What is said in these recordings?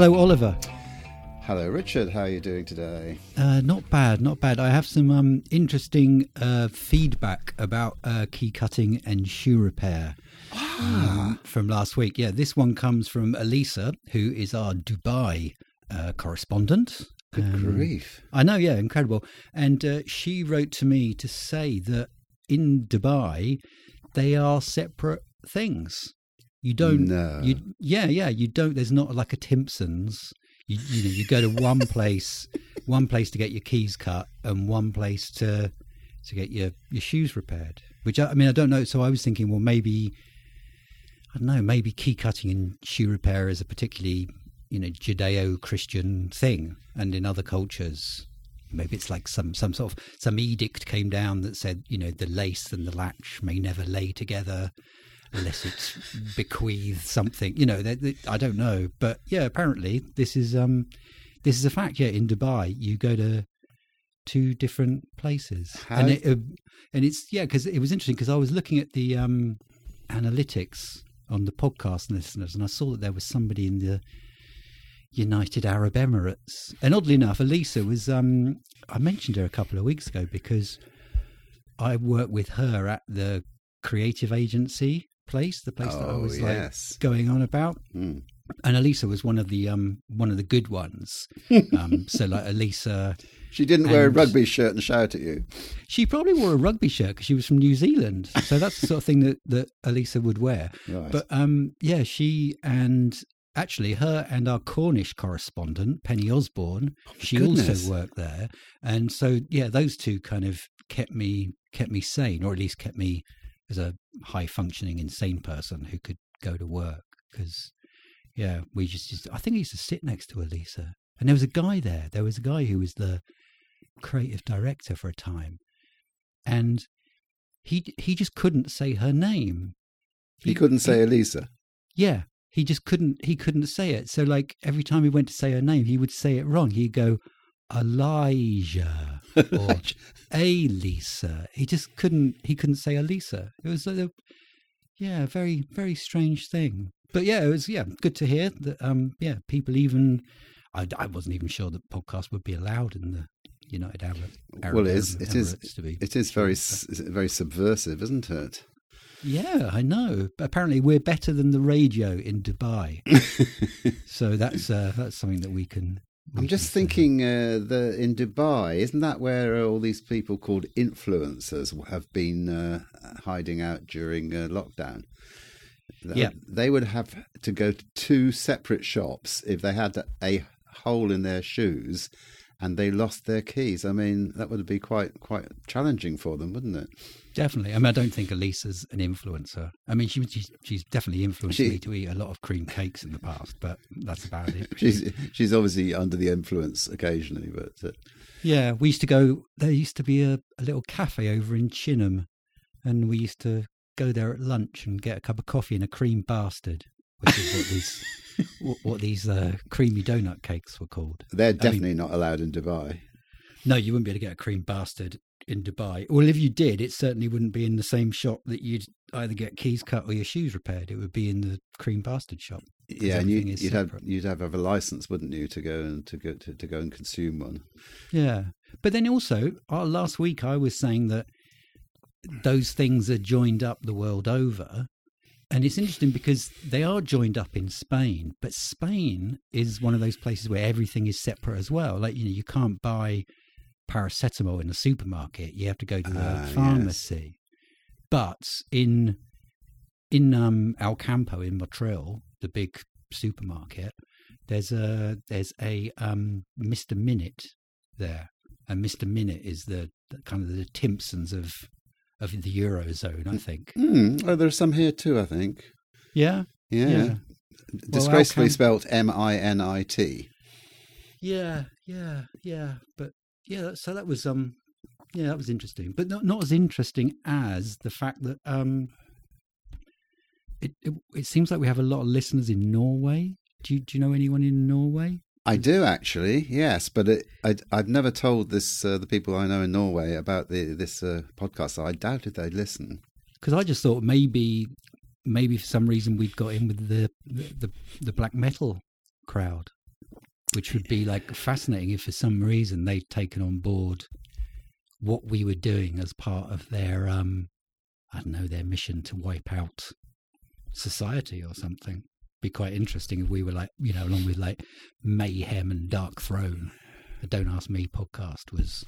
Hello, Oliver. Hello, Richard. How are you doing today? Uh, not bad, not bad. I have some um, interesting uh, feedback about uh, key cutting and shoe repair um, from last week. Yeah, this one comes from Elisa, who is our Dubai uh, correspondent. Good Um, grief. I know, yeah, incredible. And uh, she wrote to me to say that in Dubai, they are separate things. You don't, No. you, yeah, yeah, you don't. There's not like a Timpson's. You, you know, you go to one place, one place to get your keys cut, and one place to to get your your shoes repaired. Which I, I mean, I don't know. So I was thinking, well, maybe I don't know. Maybe key cutting and shoe repair is a particularly you know Judeo-Christian thing, and in other cultures, maybe it's like some some sort of some edict came down that said you know the lace and the latch may never lay together unless it bequeath something. You know, that, that- I don't know, but yeah, apparently this is um this is a fact. Yeah, in Dubai, you go to two different places, How- and it, uh, and it's yeah because it was interesting because I was looking at the um analytics on the podcast listeners, and I saw that there was somebody in the United Arab Emirates, and oddly enough, Elisa was um I mentioned her a couple of weeks ago because I worked with her at the creative agency place, the place that I Oh, was yes. like going on about. Mm. And Elisa was one of the um one of the good ones. Um, so like Elisa, She didn't wear a rugby shirt and shout at you. she probably wore a rugby shirt because she was from New Zealand. So that's the sort of thing that that Elisa would wear. Right. But um, yeah, she and actually her and our Cornish correspondent Penny Osborne, she goodness. also worked there, and so yeah, those two kind of kept me kept me sane, or at least kept me as a high functioning insane person who could go to work because yeah, we just, just I think I used to sit next to Elisa, and there was a guy there. There was a guy who was the creative director for a time, and he he just couldn't say her name. he couldn't say Elisa. Yeah, he just couldn't. He couldn't say it. So like every time he went to say her name, he would say it wrong. He'd go Elijah or Elisa. He just couldn't. He couldn't say Elisa. It was like a yeah, very very strange thing. But yeah, it was yeah good to hear that. Um, yeah, people even. I, I wasn't even sure that podcasts would be allowed in the United Arab. Arab well, it is. It is. To be it is very, very subversive, isn't it? Yeah, I know. But apparently, we're better than the radio in Dubai. so that's uh, that's something that we can. I'm just thinking uh, the in Dubai, isn't that where all these people called influencers have been uh, hiding out during uh, lockdown? Yeah. they would have to go to two separate shops if they had a hole in their shoes and they lost their keys. I mean, that would be quite quite challenging for them, wouldn't it? Definitely. I mean, I don't think Elisa's an influencer. I mean, she, she's she's definitely influenced She- me to eat a lot of cream cakes in the past, but that's about it. She's she's obviously under the influence occasionally, but uh, Yeah, we used to go. There used to be a, a little cafe over in Chinham, and we used to go there at lunch and get a cup of coffee and a cream bastard, which is what these what, what these uh, creamy donut cakes were called. they're definitely not allowed in Dubai. No, you wouldn't be able to get a cream bastard in Dubai. Well, if you did, it certainly wouldn't be in the same shop that you'd either get keys cut or your shoes repaired. It would be in the cream bastard shop. Yeah, and you, you'd, have you'd have, have a license, wouldn't you, to go and to go to, to go and consume one? Yeah, but then also uh, last week I was saying that those things are joined up the world over. And it's interesting because they are joined up in Spain, but Spain is one of those places where everything is separate as well. Like you know, you can't buy paracetamol in a supermarket; you have to go to the yes. pharmacy. But in in um, Alcampo in Montreal, the big supermarket, there's a there's a um, Mr. Minute there, and Mr. Minute is the, the kind of the Timpsons of of the eurozone, I think. Hmm. Oh, there's some here too, I think. Yeah, Yeah. yeah, Disgracefully Alcam- spelt M I N I T. yeah, yeah, yeah. But yeah, so that was um, yeah, that was interesting, but not not as interesting as the fact that um, it it, it seems like we have a lot of listeners in Norway. Do you, do you know anyone in Norway? I do actually, yes, but it, I, I've never told this uh, the people I know in Norway about the, this uh, podcast. So I doubted they'd listen. Because I just thought maybe maybe for some reason we'd got in with the the, the black metal crowd. Which would be like fascinating if for some reason they'd taken on board what we were doing as part of their um I don't know, their mission to wipe out society or something. Be quite interesting if we were like, you know, along with like Mayhem and Darkthrone. The Don't Ask Me podcast was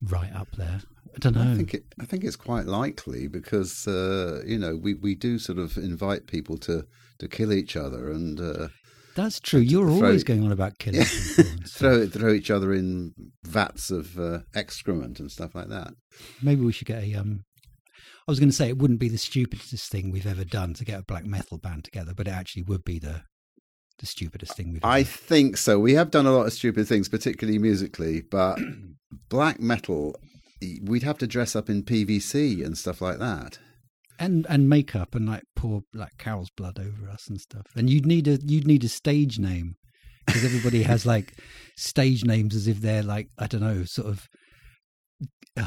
right up there. I don't know. I think it, I think it's quite likely because uh, you know we, we do sort of invite people to, to kill each other and uh, That's true. You're throw- always going on about killing and throw throw each other in vats of uh, excrement and stuff like that. Maybe we should get a. Um, I was going to say it wouldn't be the stupidest thing we've ever done to get a black metal band together, but it actually would be the the stupidest thing we've. Done. I ever. think so. We have done a lot of stupid things, particularly musically, but black metal, we'd have to dress up in PVC and stuff like that. And and makeup and like pour like Carol's blood over us and stuff. And you'd need a you'd need a stage name because everybody has like stage names as if they're like I don't know, sort of uh,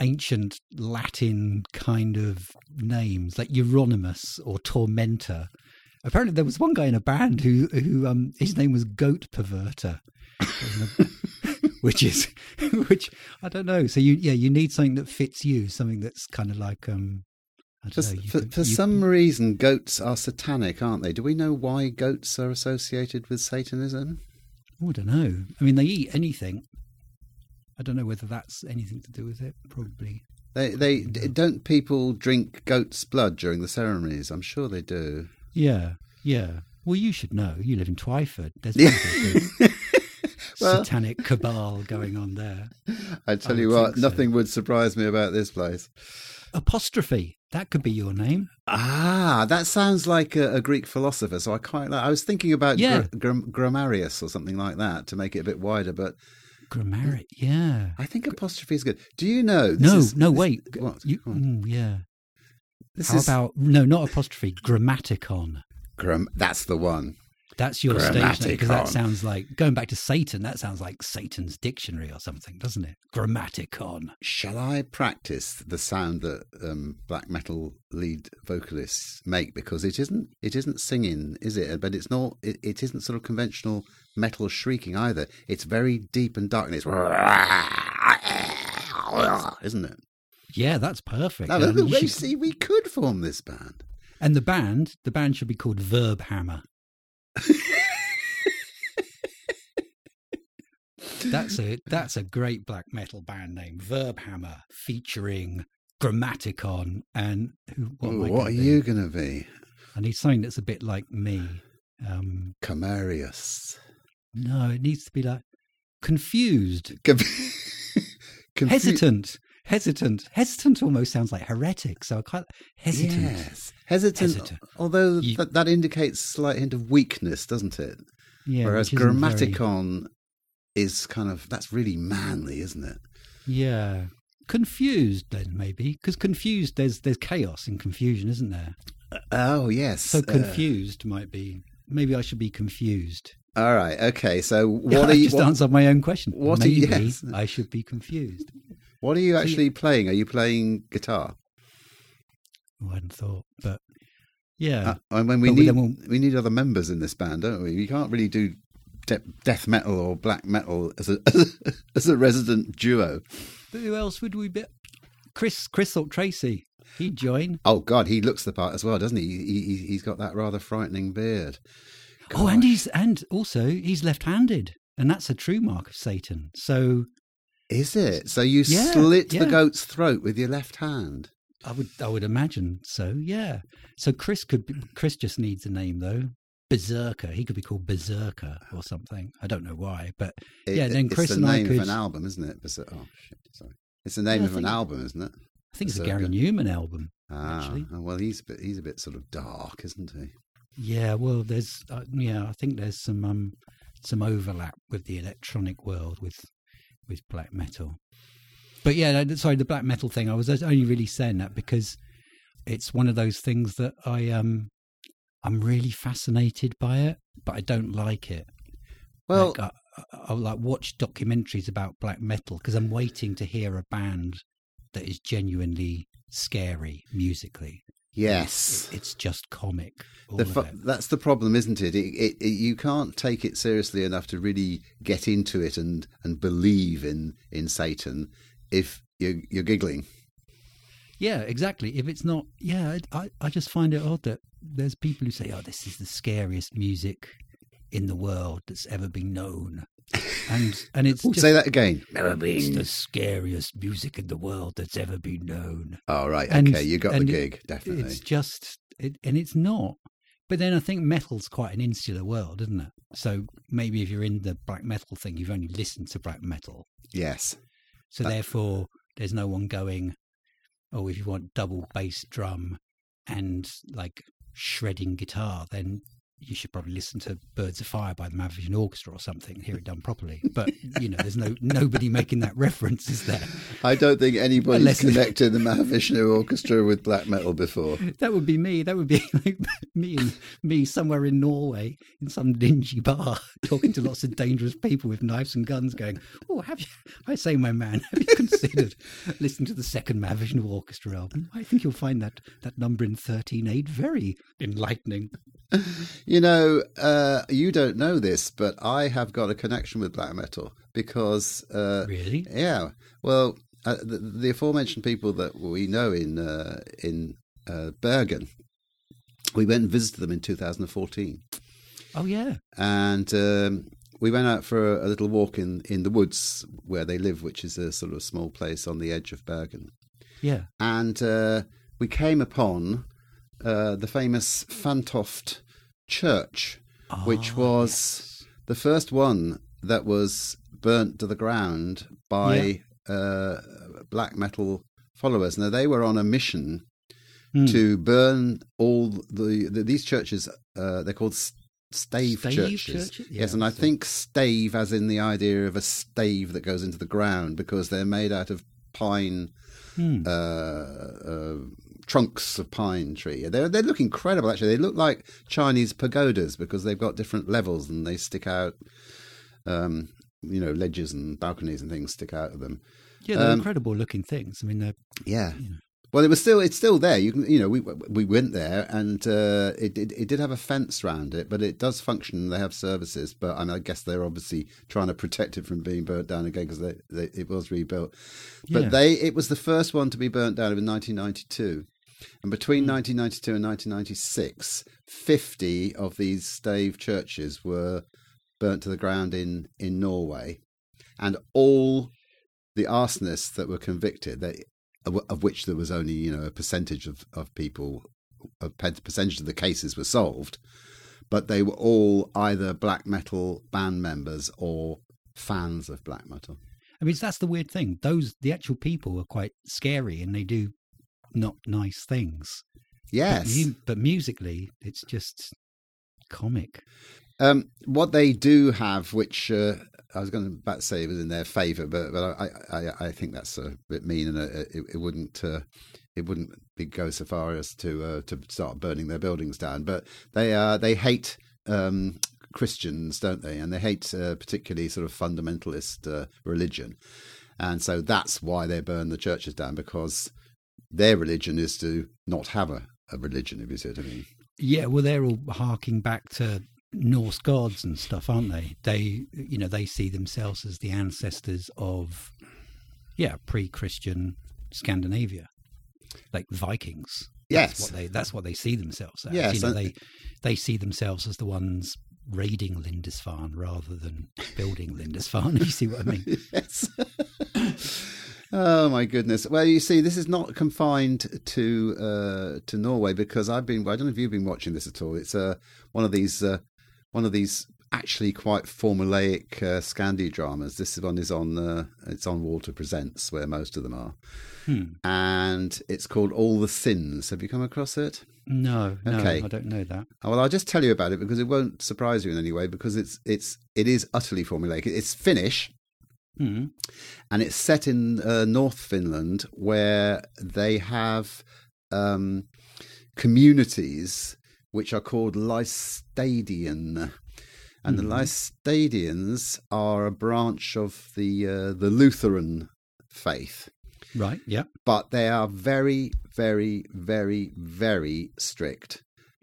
ancient Latin kind of names like Euronymous or Tormentor. Apparently, there was one guy in a band who who um his name was Goat Perverter. which is which I don't know. So you yeah you need something that fits you, something that's kind of like um For, know. you for, could- for you- some reason, goats are satanic, aren't they? Do we know why goats are associated with Satanism? oh, I don't know. I mean, they eat anything. I don't know whether that's anything to do with it. Probably. They, they don't people drink goat's blood during the ceremonies? I'm sure they do. Yeah, yeah. Well, you should know. You live in Twyford. There's Yeah. a Well- satanic cabal going on there. I tell I you what, think so. nothing would surprise me about this place. Apostrophe. That could be your name. Ah, that sounds like a, a Greek philosopher. So I quite like. I was thinking about Yeah. Gra- Gram- Grammarius or something like that to make it a bit wider, but Grammaric. Yeah. I think apostrophe is good. Do you know? this No, is- no, this- wait. What? You, mm, yeah. This How is about no, not apostrophe. Grammaticon. gram- That's the one. That's your stage name because that sounds like going back to Satan. That sounds like Satan's dictionary or something, doesn't it? Grammaticon. Shall I practice the sound that um, black metal lead vocalists make? Because it isn't it isn't singing, is it? But it's not. It, it isn't sort of conventional metal shrieking either. It's very deep and dark, and it's isn't it? Yeah, that's perfect. Now, Um, look, you we should- see we could form this band. and the band, the band should be called Verb Hammer. That's a that's a great black metal band name, Verb Hammer, featuring Grammaticon and who? What, Ooh, what are be? you going to be? I need something that's a bit like me. Um, Camarius. no, it needs to be like confused, Confu- hesitant, hesitant, hesitant. Almost sounds like heretic. So I quite hesitant. Yes, hesitant. Hesitant. Although You- that, that indicates a slight hint of weakness, doesn't it? Yeah, Whereas isn't very- grammaticon is kind of that's really manly, isn't it? Yeah. Confused then maybe because confused there's there's chaos in confusion isn't there Oh yes. so uh, confused might be maybe I should be confused all right. Okay. So what I are you? just What, answered my own question what are you- yes. I should be confused what are you actually playing? Are you playing guitar? oh, I hadn't thought but yeah Uh, and when we But need won't- we need other members in this band, don't we? We can't really do de- death metal or black metal as a as a resident duo. but who else would we be Chris Chris Thorpe Tracy he'd join Oh God, he looks the part as well, doesn't he? he, he he's got that rather frightening beard. oh and he's and also he's left-handed and that's a true mark of Satan so Is it? So you Yeah, slit yeah. the goat's throat with your left hand? I would I would imagine so. Yeah. So Chris could be, Chris just needs a name though. Berserker. He could be called Berserker or something. I don't know why, but It- Yeah, then Chris and I It's the name of an album, isn't it? Berser- Oh shit! Sorry, it's the name Yeah, of an album, isn't it? I think it's a Gary Numan album. Ah, Actually. well, he's a bit, he's a bit sort of dark, isn't he? Yeah. Well, there's uh, yeah. I think there's some um some overlap with the electronic world with with black metal. But yeah, sorry, the black metal thing. I was only really saying that because it's one of those things that I um I'm really fascinated by it, but I don't like it. Well, like, I, I, I'll like watch documentaries about black metal because I'm waiting to hear a band that is genuinely scary musically. Yes. It- it's just comic. The fu- that's the problem, isn't it? It, it, it? You can't take it seriously enough to really get into it and, and believe in, in Satan if you're, you're giggling. Yeah, exactly. If it's not, yeah, I, I, I just find it odd that there's people who say, "Oh, this is the scariest music in the world that's ever been known," and and it's Ooh, just, say that again. it's the scariest music in the world that's ever been known. Oh, right. And- okay, you got the and it- gig, definitely. It's just, it, and it's not. But then I think metal's quite an insular world, isn't it? So maybe if you're in the black metal thing, you've only listened to black metal. Yes. So Uh, therefore, there's no one going, oh, if you want double bass drum and like shredding guitar, then you should probably listen to Birds of Fire by the Mahavishnu Orchestra or something and hear it done properly. But you know, there's no nobody making that reference, is there? I don't think anybody's Unless- connected the Mahavishnu Orchestra with black metal before. That would be me. That would be like me and me somewhere in Norway in some dingy bar talking to lots of dangerous people with knives and guns going, Oh, have you I say my man, have you considered listening to the second Mahavishnu Orchestra album? I think you'll find that that number in thirteen eight very enlightening. You know, uh, you don't know this, but I have got a connection with black metal because, uh, Really? yeah, well, uh, the, the aforementioned people that we know in uh, in uh, Bergen, we went and visited them in 2014, Oh yeah. and um, we went out for a, a little walk in in the woods where they live, which is a sort of small place on the edge of Bergen. Yeah. and uh, we came upon uh, the famous Fantoft Church, which Ah, was yes. the first one that was burnt to the ground by uh, black metal followers. Now they were on a mission Hmm. to burn all the, the these churches. Uh, they're called stave, Stave churches. churches? yes, and I so- think stave as in the idea of a stave that goes into the ground because they're made out of pine Hmm. uh, uh, trunks of pine tree. They they look incredible. Actually, they look like Chinese pagodas because they've got different levels and they stick out. Um, you know, ledges and balconies and things stick out of them. Yeah, they're um, incredible looking things. I mean they're Yeah. Well, it was still it's still there. You can you know we we went there and uh, it, it it did have a fence around it, but it does function. They have services, but I, mean, I guess they're obviously trying to protect it from being burnt down again because they, they, it was rebuilt. But Yeah. they it was the first one to be burnt down in 1992, and between Hmm. 1992 and 1996, 50 of these stave churches were burnt to the ground in in Norway, and all the arsonists that were convicted, they, of of which there was only you know a percentage of, of people, a percentage of the cases were solved, but they were all either black metal band members or fans of black metal. I mean that's the weird thing. Those the actual people are quite scary and they do not nice things. But, Yes. mu- but musically it's just comic. Um, what they do have, which uh, I was going to about to say was in their favour, but but I, I, I think that's a bit mean, and uh, it, it wouldn't uh, it wouldn't be, go so far as to uh, to start burning their buildings down. But they uh, they hate um, Christians, don't they? And they hate uh, particularly sort of fundamentalist uh, religion, and so that's why they burn the churches down because their religion is to not have a, a religion. If you see what I mean. Yeah, well they're all harking back to Norse gods and stuff, aren't they? They you know, they see themselves as the ancestors of yeah, pre-Christian Scandinavia. Like Vikings. Yes. That's what they that's what they see themselves as. Yes, you know, and- they they see themselves as the ones raiding Lindisfarne rather than building Lindisfarne, if you see what I mean. yes. oh my goodness. Well, you see, this is not confined to uh, to Norway because I've been. I don't know if you've been watching this at all. It's uh, one of these uh, one of these actually quite formulaic uh, Scandi dramas. This one is on uh, it's on Walter Presents, where most of them are, Hmm. and it's called All the Sins. Have you come across it? No, no, Okay. I don't know that. Oh, Well, I'll just tell you about it because it won't surprise you in any way because it's it's it is utterly formulaic. It's Finnish Hmm. and it's set in uh, North Finland where they have um, communities which are called Laestadian. And the Mhm. Laestadians are a branch of the uh, the Lutheran faith. Right. Yeah. but they are very, very, very, very strict.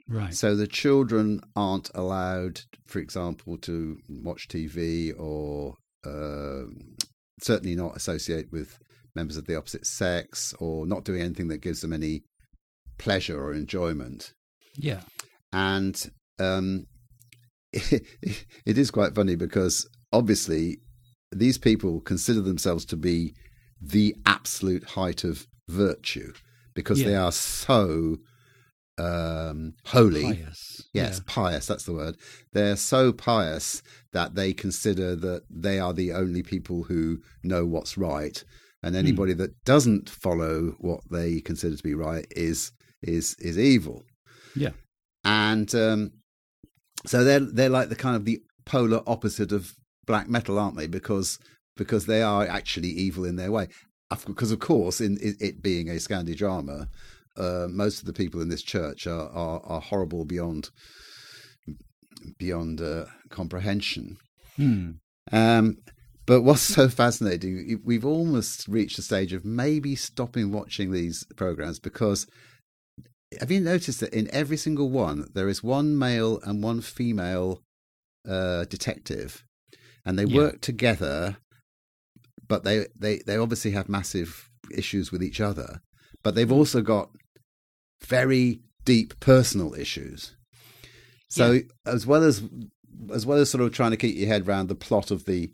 Right. So the children aren't allowed, for example, to watch TV or uh, certainly not associate with members of the opposite sex or not doing anything that gives them any pleasure or enjoyment. Yeah. And um, it is quite funny because obviously these people consider themselves to be the absolute height of virtue because they are so um, holy. Pious. Yes, pious, that's the word. They're so pious that they consider that they are the only people who know what's right. And anybody that doesn't follow what they consider to be right is is is evil. Yeah. And um, so they're they're like the kind of the polar opposite of black metal, aren't they? Because because they are actually evil in their way. Because of course, in it, it being a Scandi drama, uh, most of the people in this church are are, are horrible beyond beyond uh, comprehension. Hmm. Um, but what's so fascinating, we've almost reached the stage of maybe stopping watching these programs because have you noticed that in every single one there is one male and one female uh, detective, and they Yeah. work together, but they, they they obviously have massive issues with each other, but they've also got very deep personal issues. So as well as as well as sort of trying to keep your head around the plot of the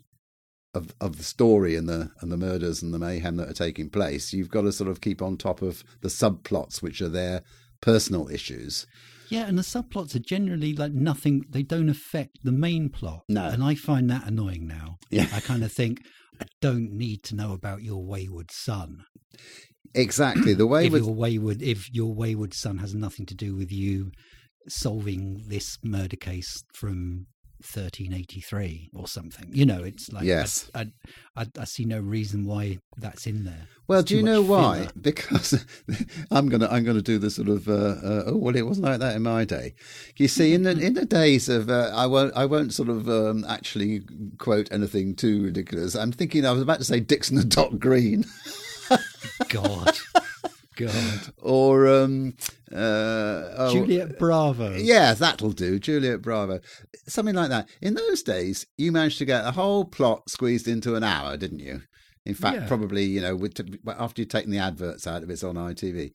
of of the story and the and the murders and the mayhem that are taking place, you've got to sort of keep on top of the subplots, which are their personal issues. Yeah, and the subplots are generally like nothing. They don't affect the main plot. No. and I find that annoying now. Yeah. I kind of think I don't need to know about your wayward son. Exactly the way if your wayward, if your wayward son has nothing to do with you solving this murder case from 1383 or something, you know, it's like Yes. I, I, I, see no reason why that's in there. Well, It's do you know why? filler. Because I'm gonna I'm gonna do the sort of uh, uh, oh well, it wasn't like that in my day. You see, in the in the days of uh, I won't I won't sort of um, actually quote anything too ridiculous. I'm thinking I was about to say Dixon and Dock Green God, God, or um, uh, oh, Juliet Bravo. Yeah, that'll do. Juliet Bravo. Something like that. In those days, you managed to get a whole plot squeezed into an hour, didn't you? In fact, Yeah. probably, you know, after you've taken the adverts out if it's on ITV.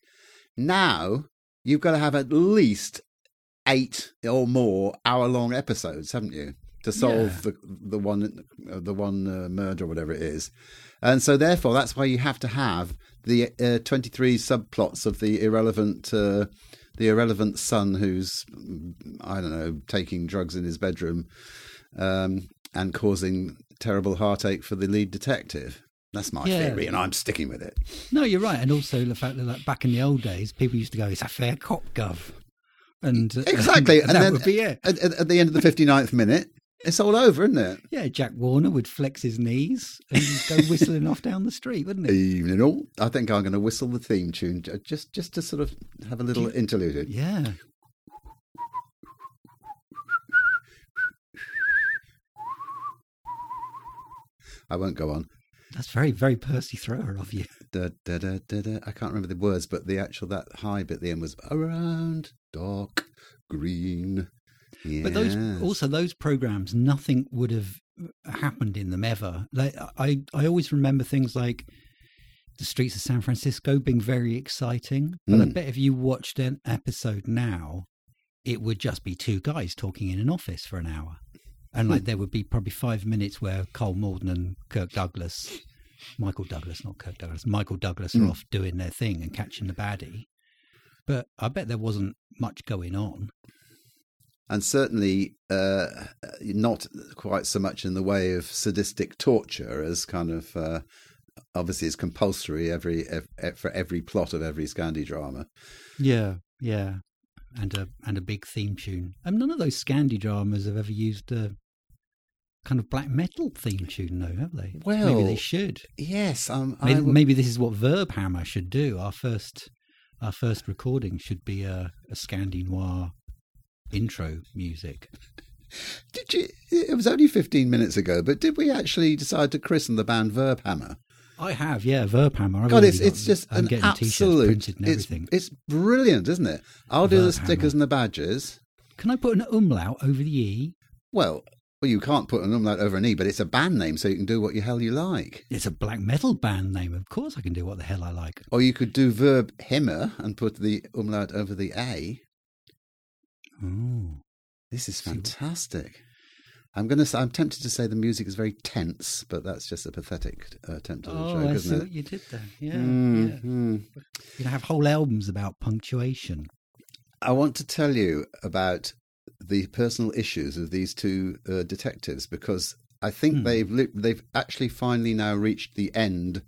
Now, you've got to have at least eight or more hour long episodes, haven't you? To solve Yeah. the the one uh, the one uh, murder or whatever it is, and so therefore that's why you have to have the uh, twenty three subplots of the irrelevant uh, the irrelevant son who's I don't know taking drugs in his bedroom um, and causing terrible heartache for the lead detective. That's my Yeah. theory, and I'm sticking with it. No, you're right, and also the fact that like, back in the old days, people used to go, "It's a fair cop, gov," and uh, Exactly, and and that then- would be it. At, at, at the end of the 59th minute, it's all over, isn't it? Yeah, Jack Warner would flex his knees and go whistling off down the street, wouldn't he? Evening all. I think I'm going to whistle the theme tune just just to sort of have a little interlude. Yeah. I won't go on. That's very, very Percy Thrower of you. Da, da, da, da, da. I can't remember the words, but the actual that high bit at the end was around dark green. But those also those programs, nothing would have happened in them ever. Like I, I always remember things like the streets of San Francisco being very exciting. But I Mm. bet if you watched an episode now, it would just be two guys talking in an office for an hour. And Hmm. like there would be probably five minutes where Karl Malden and Kirk Douglas, Michael Douglas, not Kirk Douglas, Michael Douglas are Mm. off doing their thing and catching the baddie. But I bet there wasn't much going on. And certainly uh, not quite so much in the way of sadistic torture as kind of uh, obviously is compulsory every ev- for every plot of every Scandi drama. Yeah, yeah, and a and a big theme tune. And none of those Scandi dramas have ever used a kind of black metal theme tune, though, have they? Well, maybe they should. Yes, um, Maybe, w- maybe this is what Verb Hammer should do. Our first our first recording should be a, a Scandi noir intro music. did you? It was only fifteen minutes ago, but did we actually decide to christen the band Verb Hammer? I have, yeah, Verbhammer. I've God, it's already it's got- just I'm an absolute. It's it's brilliant, isn't it? I'll do the stickers and the badges. Can I put an umlaut over the e? Well, well, you can't put an umlaut over an e, but it's a band name, so you can do what the hell you like. It's a black metal band name. Of course, I can do what the hell I like. Or you could do verb himmer and put the umlaut over the a. Oh, This is fantastic. I'm going to. I'm tempted to say the music is very tense, but that's just a pathetic uh, attempt at a oh, joke, I see isn't what it? you did there. Yeah, Mm, yeah. mm. You know, have whole albums about punctuation. I want to tell you about the personal issues of these two uh, detectives because I think Hmm. they've li- they've actually finally now reached the end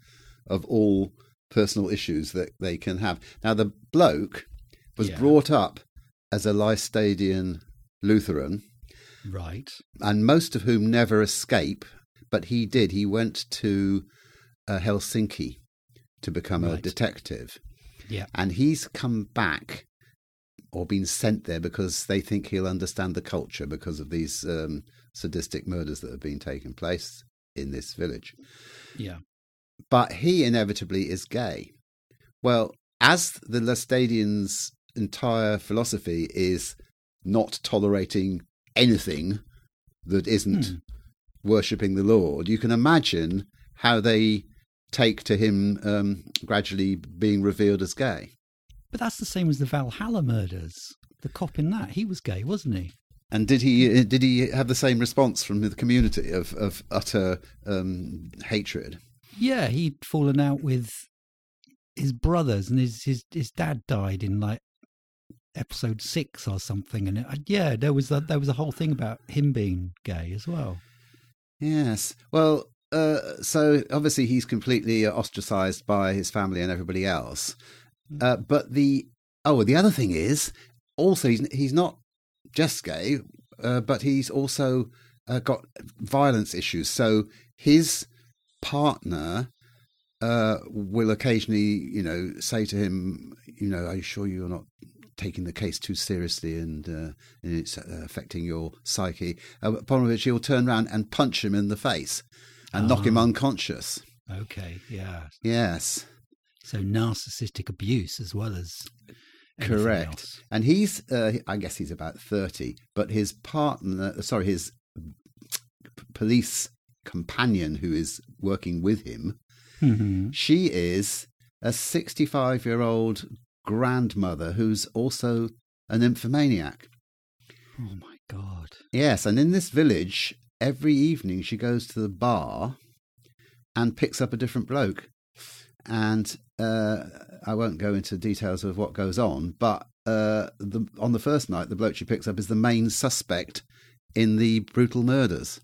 of all personal issues that they can have. Now the bloke was Yeah. brought up as a Laestadian Lutheran, Right. and most of whom never escape, but he did. He went to uh, Helsinki to become a detective Yeah. and he's come back or been sent there because they think he'll understand the culture because of these um, sadistic murders that have been taking place in this village. Yeah. But he inevitably is gay. Well, as the Laestadians' entire philosophy is not tolerating anything that isn't Hmm. worshipping the Lord, you can imagine how they take to him um, gradually being revealed as gay. But that's the same as the Valhalla murders. The cop in that, he was gay, wasn't he? And did he did he have the same response from the community of of utter um, hatred? Yeah, he'd fallen out with his brothers, and his his, his dad died in like episode six or something. And it, yeah, there was a, there was a whole thing about him being gay as well. Yes. Well, uh, so obviously he's completely ostracized by his family and everybody else. Uh, but the oh, the other thing is also he's he's not just gay, uh, but he's also uh, got violence issues. So his partner uh, will occasionally, you know, say to him, you know, are you sure you're not taking the case too seriously and, uh, and it's uh, affecting your psyche? Uh, upon which he'll turn around and punch him in the face and knock him Ah. unconscious. Okay, yeah. Yes. So narcissistic abuse as well as Correct. else. And he's, uh, I guess he's about 30, but his partner, sorry, his p- police companion who is working with him, Mhm. she is a 65 year old grandmother who's also an nymphomaniac. Oh my god. Yes, and in this village, every evening she goes to the bar and picks up a different bloke. And uh, I won't go into details of what goes on, but uh, the, on the first night, the bloke she picks up is the main suspect in the brutal murders.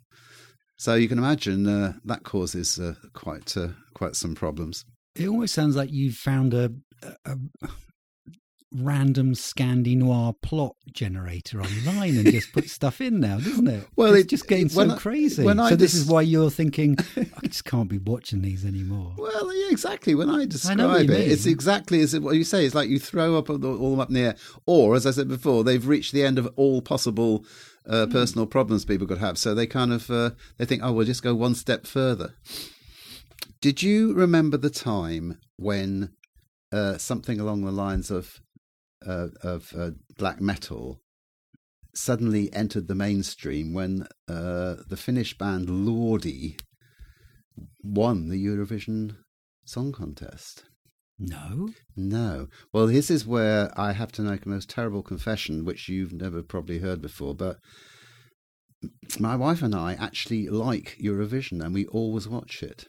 So you can imagine uh, that causes uh, quite uh, quite some problems. It almost sounds like you've found a, a, a random Scandi noir plot generator online and just put stuff in now, doesn't it? Well, it's it- just getting so I- crazy. I so this is why you're thinking, I just can't be watching these anymore. Well, yeah, exactly. When I describe you it, it's exactly as what you say. It's like you throw up all all up in the air, or as I said before, they've reached the end of all possible uh, Hmm. personal problems people could have. So they kind of uh, they think, oh, we'll just go one step further. Did you remember the time when uh, something along the lines of uh, of uh, black metal suddenly entered the mainstream when uh, the Finnish band Lordi won the Eurovision Song Contest? No. No. Well, this is where I have to make a most terrible confession, which you've never probably heard before, but my wife and I actually like Eurovision and we always watch it.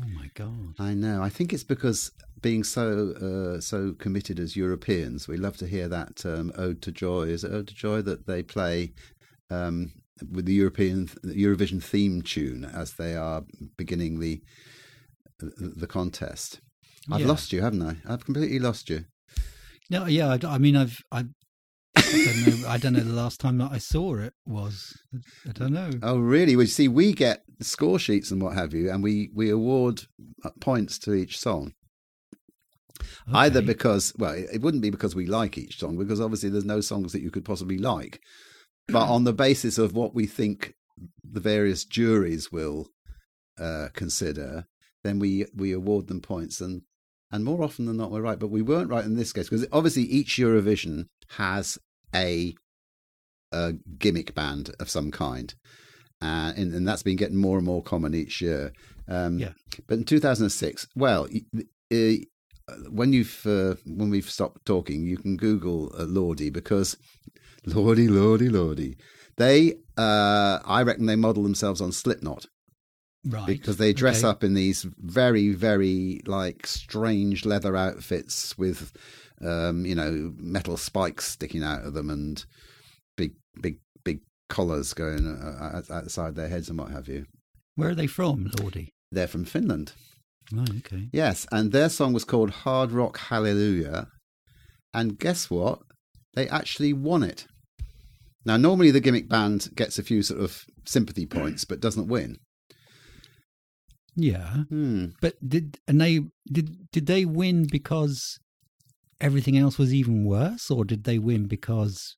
Oh my god. I know. I think it's because being so uh, so committed as Europeans, we love to hear that um, "Ode to Joy." Is it "Ode to Joy" that they play um, with the European Eurovision theme tune as they are beginning the the contest? I've Yeah. lost you, haven't I? I've completely lost you. No, yeah. I, I mean, I've I, I don't know. I don't know the last time that I saw it was. I don't know. Oh, really? Well, you see, we get score sheets and what have you, and we we award points to each song. Either because, well, it wouldn't be because we like each song, because obviously there's no songs that you could possibly like, but on the basis of what we think the various juries will uh, consider, then we we award them points, and and more often than not we're right. But we weren't right in this case because obviously each Eurovision has a a gimmick band of some kind, uh, and, and that's been getting more and more common each year. Um, Yeah. But in 2006, well, y- uh, when you've uh, when we've stopped talking, you can Google uh, Lordi because Lordy, Lordy, Lordy. They, uh, I reckon, they model themselves on Slipknot Right. because they dress Okay. up in these very, very like strange leather outfits with, um, you know, metal spikes sticking out of them and big, big, big collars going uh, outside their heads and what have you. Where are they from, Lordi? They're from Finland. Right, okay. Yes, and their song was called Hard Rock Hallelujah. And guess what? They actually won it. Now, normally the gimmick band gets a few sort of sympathy points, but doesn't win. Yeah. Hmm. But did and they did did they win because everything else was even worse, or did they win because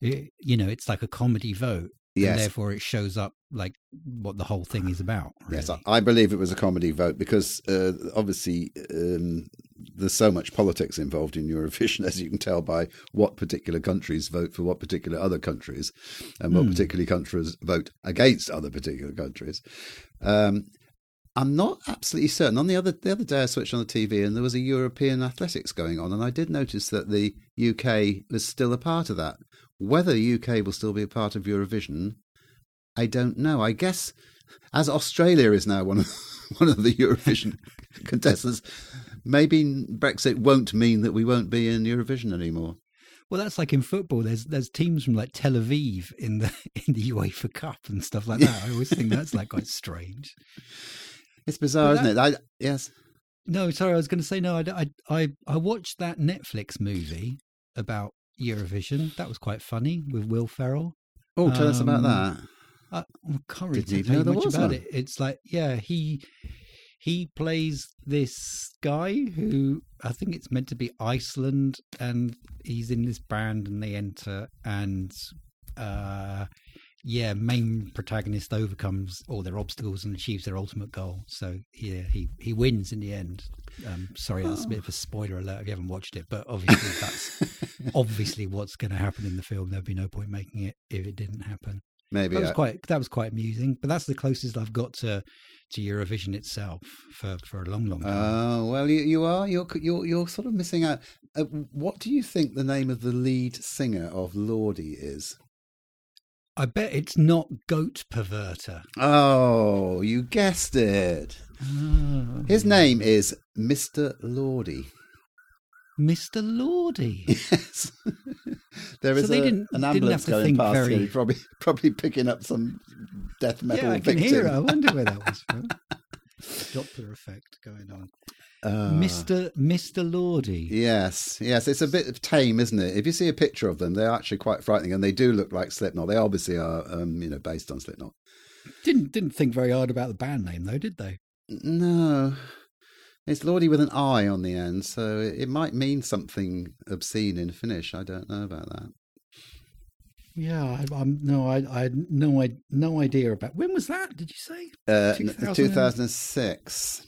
it, you know it's like a comedy vote, Yes, therefore it shows up like what the whole thing is about? yes, really? I, I believe it was a comedy vote because uh, obviously um, there's so much politics involved in Eurovision, as you can tell by what particular countries vote for what particular other countries, and what Hmm. particular countries vote against other particular countries. Um, I'm not absolutely certain. On the other the other day, I switched on the TV and there was a European athletics going on, and I did notice that the UK was still a part of that. Whether the UK will still be a part of Eurovision, I don't know. I guess as Australia is now one of one of the Eurovision contestants, maybe Brexit won't mean that we won't be in Eurovision anymore. Well, that's like in football. There's there's teams from like Tel Aviv in the in the UEFA Cup and stuff like that. I always think that's like quite strange. It's bizarre, Well, isn't it? I, yes. No, sorry, I was going to say no. I, I I I watched that Netflix movie about Eurovision. That was quite funny with Will Ferrell. Oh, tell us about Um, that. I, I can't really tell you much about one. it. It's like, yeah, he he plays this guy who I think it's meant to be Iceland, and he's in this band, and they enter, and uh, yeah, main protagonist overcomes all their obstacles and achieves their ultimate goal. So yeah, he he wins in the end. Um, sorry, that's a bit of a spoiler alert if you haven't watched it, but obviously that's obviously what's going to happen in the film. There'd be no point making it if it didn't happen. Maybe. That was uh, quite that was quite amusing, but that's the closest I've got to to Eurovision itself for for a long, long time. Oh well, you, you are you're you're you're sort of missing out. Uh, what do you think the name of the lead singer of Lordi is? I bet it's not Goat Perverter. Oh, you guessed it. Ah, His name is Mr. Lordi. Mr. Lordi. Yes, there So they a, didn't- an didn't ambulance have to going think past very- probably probably picking up some death metal yeah, I can hear it. I wonder where that was from. Doppler effect going on. Uh, Mr. Mr. Lordi. Yes, yes. It's a bit tame, isn't it? If you see a picture of them, they're actually quite frightening, and they do look like Slipknot. They obviously are, um, you know, based on Slipknot. Didn't didn't think very hard about the band name though, did they? No, it's Lordi with an I on the end, so it, it might mean something obscene in Finnish. I don't know about that. Yeah, I, am no, I, I had no, I, no idea about when was that? Did you say? Uh, 2000? 2006.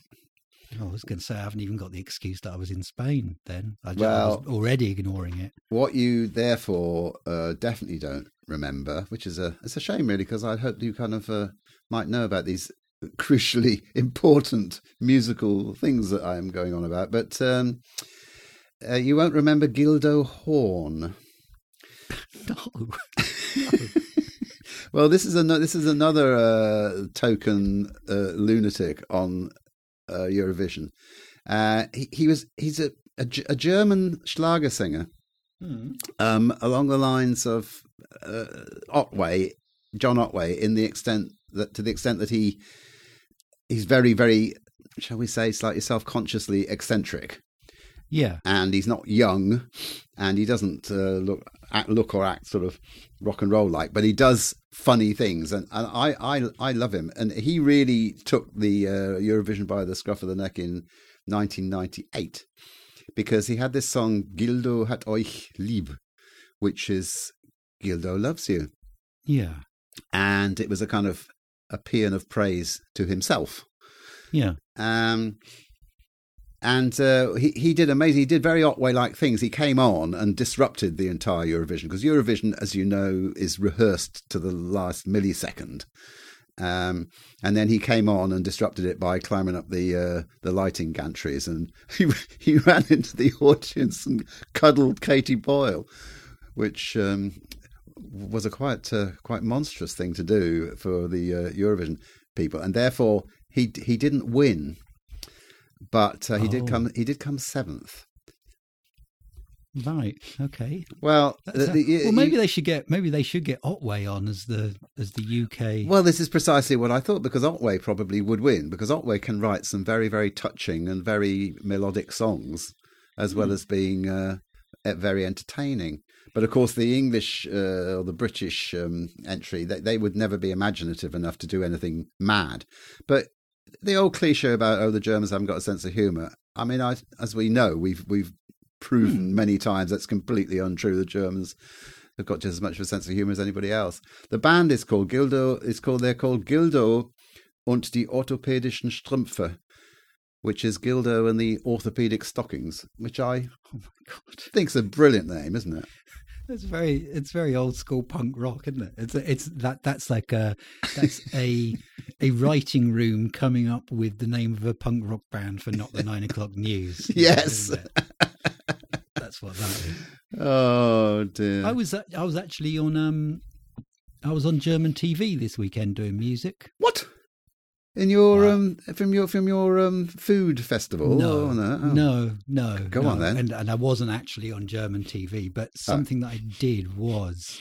I was going to say I haven't even got the excuse that I was in Spain. Then I, ju- I was already ignoring it. What you therefore uh, definitely don't remember, which is a it's a shame really, because I hoped you kind of uh, might know about these crucially important musical things that I am going on about, but um, uh, you won't remember Guildo Horn. No, Well, this is another this is another uh, token uh, lunatic on uh, Eurovision. Uh, he, he was he's a, a, a German Schlager singer Hmm. um, along the lines of uh, Otway, John Otway, in the extent that to the extent that he he's very very shall we say slightly self consciously eccentric, yeah, and he's not young, and he doesn't uh, look act, look or act sort of rock and roll like, but he does funny things, and, and I, I I love him, and he really took the uh, Eurovision by the scruff of the neck in 1998 because he had this song Guildo hat euch lieb, which is Guildo loves you, yeah. and it was a kind of a paean of praise to himself. Yeah. Um, and uh, he he did amazing. He did very Otway like things. He came on and disrupted the entire Eurovision because Eurovision, as you know, is rehearsed to the last millisecond. Um, and then he came on and disrupted it by climbing up the uh, the lighting gantries, and he he ran into the audience and cuddled Katie Boyle, which um, was a quite uh, quite monstrous thing to do for the uh, Eurovision people, and therefore he he didn't win but uh, he Oh. did come. He did come seventh. Right. Okay. Well, the- the- well, maybe you- they should get maybe they should get Otway on as the as the UK. Well, this is precisely what I thought because Otway probably would win because Otway can write some very, very touching and very melodic songs, as well as being uh, very entertaining. But of course, the English uh, or the British um, entry, they, they would never be imaginative enough to do anything mad. But the old cliche about oh, the Germans haven't got a sense of humour. I mean, I, as we know, we've we've proven hmm. many times that's completely untrue. The Germans have got just as much of a sense of humour as anybody else. The band is called Guildo. Is called they're called Guildo und die orthopädischen Strümpfe, which is Guildo and the orthopedic stockings, which I oh my god, think's a brilliant name, isn't it? It's very it's very old school punk rock, isn't it? It's it's that that's like a that's a a writing room coming up with the name of a punk rock band for not the nine o'clock news. Yes. that's what that is. Oh dear. I was I was actually on um I was on German TV this weekend doing music. what? In your Wow. um from your from your um food festival? No, Oh, no. Oh. no, no. Go no. on then. And and I wasn't actually on German TV, but something that I did was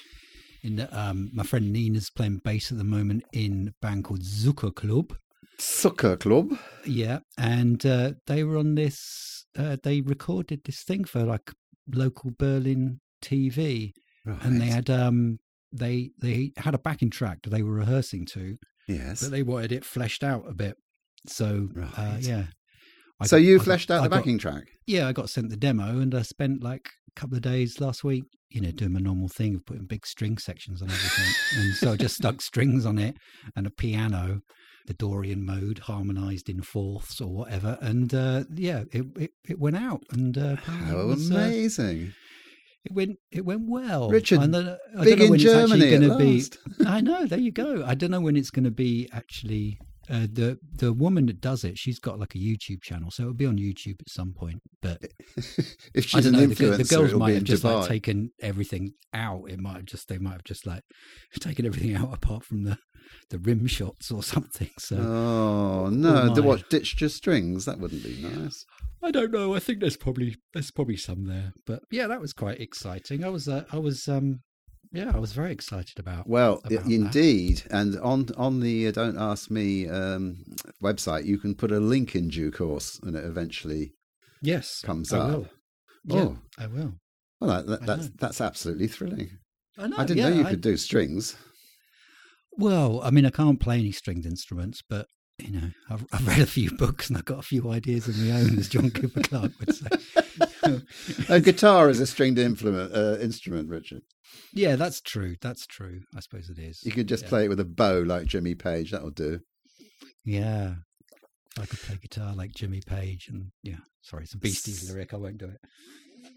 in the, um my friend Nina's playing bass at the moment in a band called Zucker Club. Zucker club. Yeah, and uh, they were on this. Uh, they recorded this thing for like local Berlin TV, and they had um they they had a backing track that they were rehearsing to, yes. but they wanted it fleshed out a bit. So uh, yeah. I so got- you I got- fleshed out I the got- backing track. yeah, I got sent the demo, and I spent like a couple of days last week, you know, doing my normal thing of putting big string sections on everything, and so I just stuck strings on it and a piano, the Dorian mode, harmonized in fourths or whatever, and uh, yeah, it, it it went out, and uh, How was, uh, amazing. It went it went well. Richard, I don't, I Big don't know in when it's actually Germany at going to be. I know. There you go. I don't know when it's going to be actually. Uh, the the woman that does it, she's got like a YouTube channel, so it'll be on YouTube at some point. But if she's an know. The, influencer, the girls might have just Dubai. like taken everything out. It might have just they might have just like taken everything out apart from the the rim shots or something. So Oh no! The my. what? Ditched your strings? That wouldn't be nice. I don't know. I think there's probably there's probably some there, but yeah, that was quite exciting. I was uh, I was um yeah I was very excited about. Well, about that. indeed, and on on the uh, Don't Ask Me um, website, you can put a link in due course, and it eventually Yes, comes I up. will. Yeah, Oh. I will. Well, that, that, that's know. that's absolutely thrilling. I know. I didn't yeah, know you I- could do strings. Well, I mean, I can't play any stringed instruments, but you know, I've, I've read a few books and I've got a few ideas of my own, as John Cooper Clarke would say. a guitar is a stringed uh, instrument, Richard. yeah, that's true. That's true. I suppose it is. You could just Yeah. play it with a bow like Jimmy Page. That'll do. Yeah. I could play guitar like Jimmy Page, and yeah, sorry, it's a Beasties lyric. I won't do it.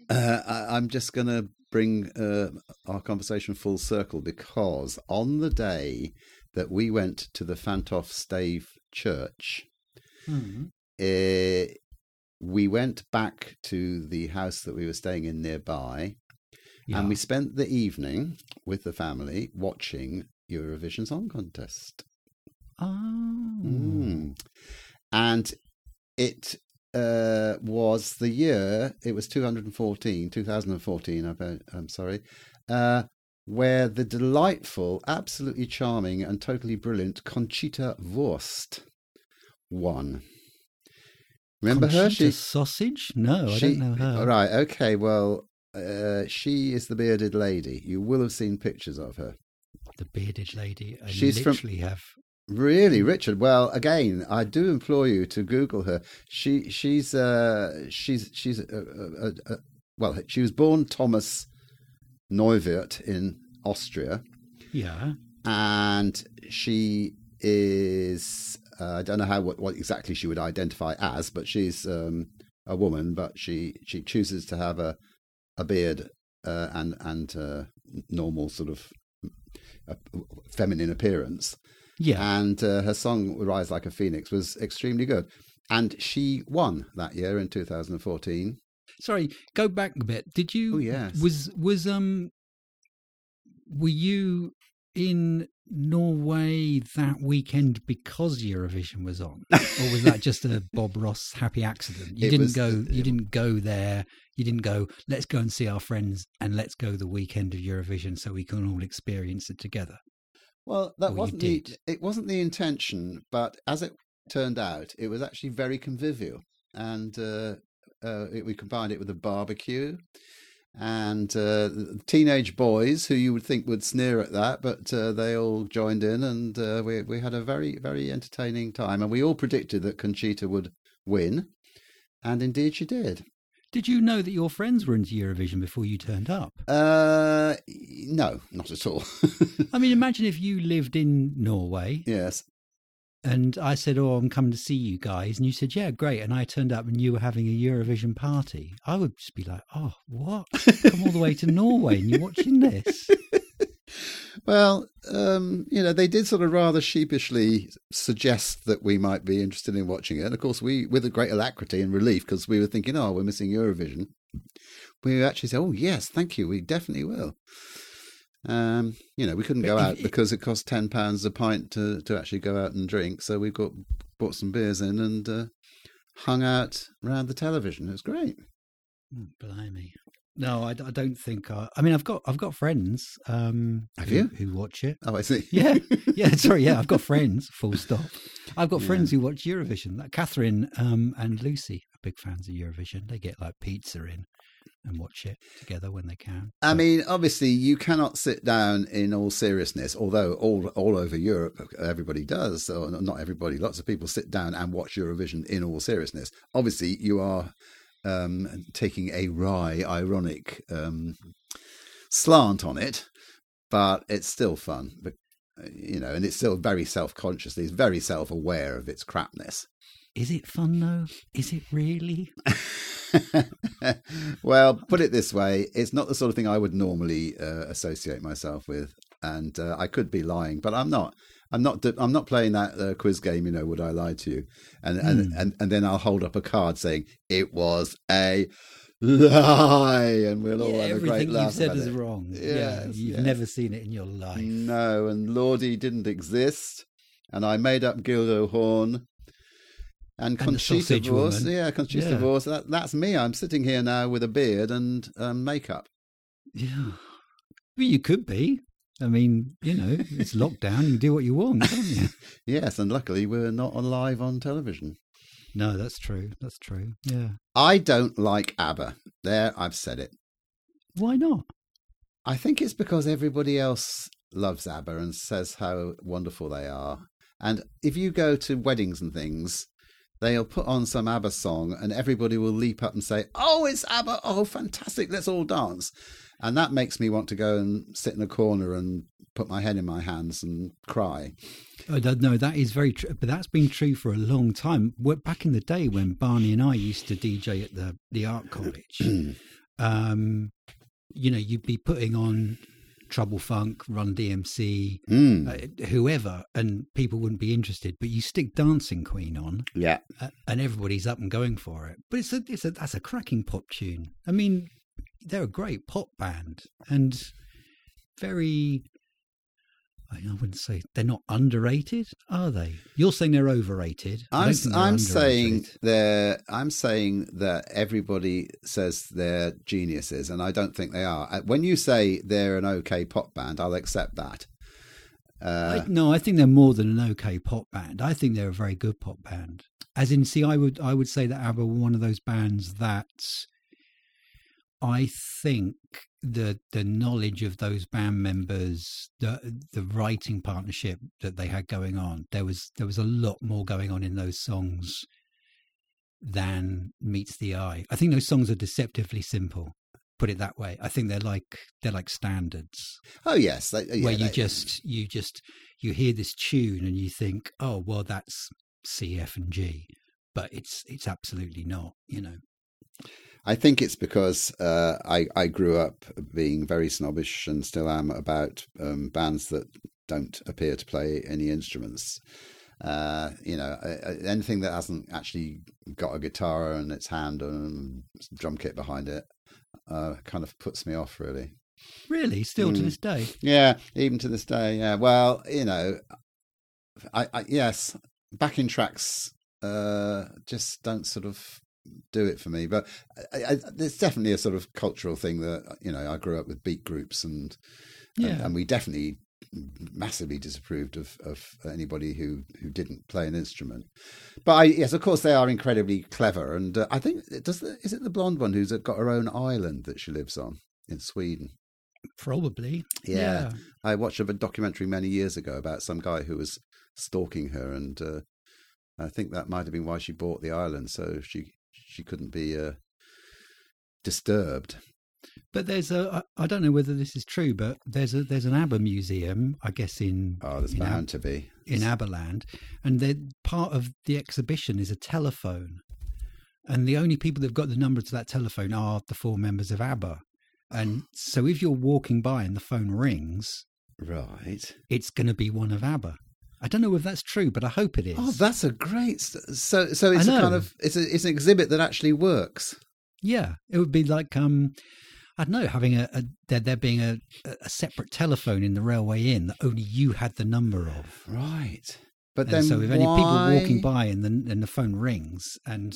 Uh, I, I'm just going to bring uh, our conversation full circle because on the day that we went to the Fantoft Stave Church, uh, we went back to the house that we were staying in nearby, Yeah. and we spent the evening with the family watching Eurovision Song Contest. oh, Mm. And it uh, was the year, it was 214, 2014, I I'm sorry, uh, where the delightful, absolutely charming, and totally brilliant Conchita Wurst won. Remember her? Conchita She, sausage? No, I don't know her. Right, okay, well, uh, she is the bearded lady. You will have seen pictures of her. The bearded lady. I She's from- have. Really, Richard? Well, again, I do implore you to Google her. She she's uh she's she's uh, uh, uh, uh, well, she was born Thomas Neuwirth in Austria, Yeah. and she is uh, I don't know how what, what exactly she would identify as, but she's um, a woman, but she she chooses to have a a beard uh, and and uh, normal sort of uh, feminine appearance. Yeah. And uh, her song "Rise Like a Phoenix" was extremely good, and she won that year in 2014. Sorry, go back a bit. Did you? Oh, yes. Was was um? Were you in Norway that weekend because Eurovision was on, or was that just a Bob Ross happy accident? You It didn't was- go. You it- didn't go there. You didn't go. Let's go and see our friends, and let's go the weekend of Eurovision so we can all experience it together. Well, that Or wasn't the it wasn't the intention, but as it turned out, it was actually very convivial, and uh, uh, it, we combined it with a barbecue. And uh, teenage boys who you would think would sneer at that, but uh, they all joined in, and uh, we we had a very very entertaining time. And we all predicted that Conchita would win, and indeed she did. Did you know that your friends were into Eurovision before you turned up? Uh, no, not at all. I mean, imagine if you lived in Norway yes, and I said, "Oh, I'm coming to see you guys," and you said, "Yeah, great," and I turned up and you were having a Eurovision party. I would just be like, "Oh, what? Come all the way to Norway and you're watching this?" Well, um, you know, they did sort of rather sheepishly suggest that we might be interested in watching it. And of course, we, with a great alacrity and relief, because we were thinking, oh, we're missing Eurovision, we actually said, oh, yes, thank you, we definitely will. Um, you know, we couldn't go out because it cost ten pounds a pint to to actually go out and drink. So we got bought some beers in and uh, hung out around the television. It was great. Oh, blimey. No, I don't think. I, I mean, I've got I've got friends. Um, Have who, you? who watch it? Oh, I see. Yeah, yeah. Sorry, yeah. I've got friends. Full stop. I've got Yeah. friends who watch Eurovision. Like Catherine um, and Lucy are big fans of Eurovision. They get like pizza in and watch it together when they can. I mean, obviously, you cannot sit down in all seriousness. Although all all over Europe, everybody does. Or not everybody. Lots of people sit down and watch Eurovision in all seriousness. Obviously, you are um, taking a wry, ironic um, slant on it, but it's still fun. But uh, you know, and it's still very self conscious. It's very self aware of its crapness. Is it fun though? Is it really? well, put it this way: it's not the sort of thing I would normally uh, associate myself with, and uh, I could be lying, but I'm not. I'm not. I'm not playing that uh, quiz game. You know, would I lie to you? And and, and and then I'll hold up a card saying it was a lie, and we'll all Yeah, have a great laugh. everything you've said is it. wrong. yeah, you've yes. never seen it in your life. No, and Lordi didn't exist, and I made up Guildo Horn. And Conchita sausage Wurst, yeah, Conchita Yeah. Wurst. That, that's me. I'm sitting here now with a beard and um, makeup. Yeah, well, you could be. I mean, you know, it's lockdown. You can do what you want, can't you? Yes, and luckily we're not on live on television. No, that's true. That's true. Yeah. I don't like ABBA. There, I've said it. Why not? I think it's because everybody else loves ABBA and says how wonderful they are. And if you go to weddings and things, they'll put on some ABBA song and everybody will leap up and say, Oh, it's ABBA. Oh, fantastic. Let's all dance. And that makes me want to go and sit in a corner and put my head in my hands and cry. Oh, no, that is very true. But that's been true for a long time. Back in the day when Barney and I used to DJ at the, the art college, um, you know, you'd be putting on Trouble Funk, Run DMC, Mm. uh, whoever, and people wouldn't be interested. But you stick Dancing Queen on, Yeah. uh, and everybody's up and going for it. But it's a, it's a that's a cracking pop tune. I mean, they're a great pop band and very. I wouldn't say they're not underrated, are they? You're saying they're overrated. I'm I'm saying they're I'm saying that everybody says they're geniuses, and I don't think they are. Uh, When you say they're an okay pop band, I'll accept that. Uh, I, no, I think they're more than an okay pop band. I think they're a very good pop band. As in, see, I would I would say that ABBA were one of those bands that I think the the knowledge of those band members, the the writing partnership that they had going on, there was there was a lot more going on in those songs than meets the eye. I think those songs are deceptively simple, put it that way. I think they're like they're like standards Oh yes, they, uh, yeah, where you they- just you just you hear this tune and you think, oh well, that's C, F, and G, but it's it's absolutely not. You know. I think it's because uh, I I grew up being very snobbish and still am about um, bands that don't appear to play any instruments. Uh, you know, anything that hasn't actually got a guitar and its hand and drum kit behind it uh, kind of puts me off, really. Really, still to Mm. this day. Yeah, even to this day. Yeah. Well, you know, I, I yes, backing tracks uh, just don't sort of do it for me. But I, I, there's definitely a sort of cultural thing that you know. I grew up with beat groups, and and, Yeah. and we definitely massively disapproved of, of anybody who, who didn't play an instrument. But I, yes, of course, they are incredibly clever. And uh, I think does the, is it the blonde one who's got her own island that she lives on in Sweden? Probably. Yeah. I watched a documentary many years ago about some guy who was stalking her, and uh, I think that might have been why she bought the island, so she she couldn't be uh, disturbed. But there's a I don't know whether this is true, but there's a there's an ABBA museum, I guess in Oh, there's in, Ab- bound to be. in ABBAland, and then part of the exhibition is a telephone, and the only people that've got the number to that telephone are the four members of ABBA, and so if you're walking by and the phone rings, Right. it's going to be one of ABBA. I don't know if that's true, but I hope it is. Oh, that's a great. So, so it's a kind of it's a, it's an exhibit that actually works. Yeah, it would be like um, I don't know, having a, a there there being a, a separate telephone in the railway inn that only you had the number of. Right. But And then, so if any people walking by and the and the phone rings and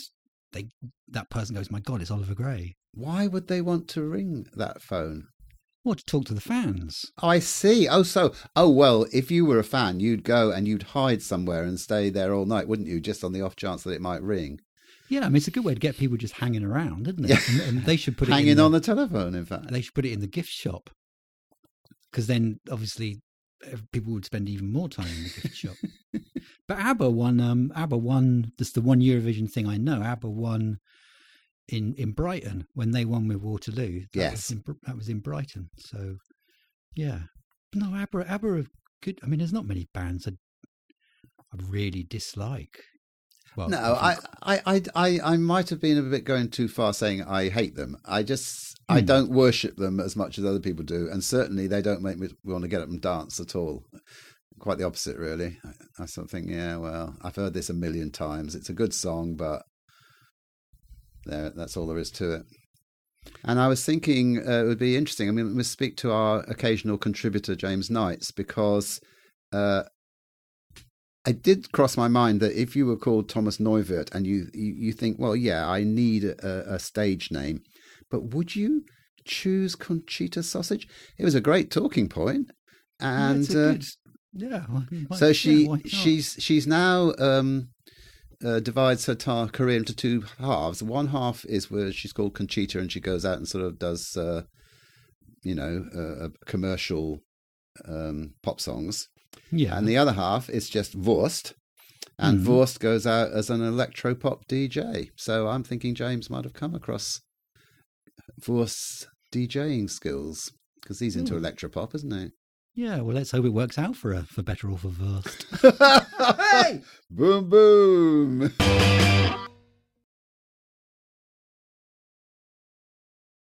they that person goes, "My God, it's Oliver Gray." why would they want to ring that phone? Or to talk to the fans. Oh, I see. Oh, so oh well, if you were a fan, you'd go and you'd hide somewhere and stay there all night, wouldn't you? Just on the off chance that it might ring. Yeah, I mean it's a good way to get people just hanging around, isn't it? Yeah. And, and they should put it Hanging in the, on the telephone, in fact. They should put it in the gift shop because then obviously people would spend even more time in the gift shop. But ABBA won. Um, ABBA won. This is the one Eurovision thing I know. ABBA won in in Brighton when they won with Waterloo. That Yes. was in, that was in Brighton. So yeah, no, ABBA. ABBA are good. I mean, there's not many bands I I really dislike. Well, No, I I, I, I, I, might have been a bit going too far saying I hate them. I just, I Hmm. don't worship them as much as other people do, and certainly they don't make me want to get up and dance at all. Quite the opposite, really. I, I sort of think, yeah, well, I've heard this a million times. It's a good song, but there, that's all there is to it. And I was thinking uh, it would be interesting. I mean, we speak to our occasional contributor James Knights because uh, I did cross my mind that if you were called Thomas Neuwirth and you you, you think, well, yeah, I need a, a stage name, but would you choose Conchita Sausage? It was a great talking point, Yeah, and it's uh, good- yeah. well, why- so she not? she's she's now um, uh, divides her tar- career into two halves. One half is where she's called Conchita, and she goes out and sort of does, uh, you know, uh, commercial um, pop songs. yeah, And the other half is just Wurst. And Mhm. Wurst goes out as an electropop DJ. So I'm thinking James might have come across Wurst's DJing skills because he's into Ooh. electropop, isn't he? Yeah. Well, let's hope it works out for her for better or for worse. hey! Boom, boom.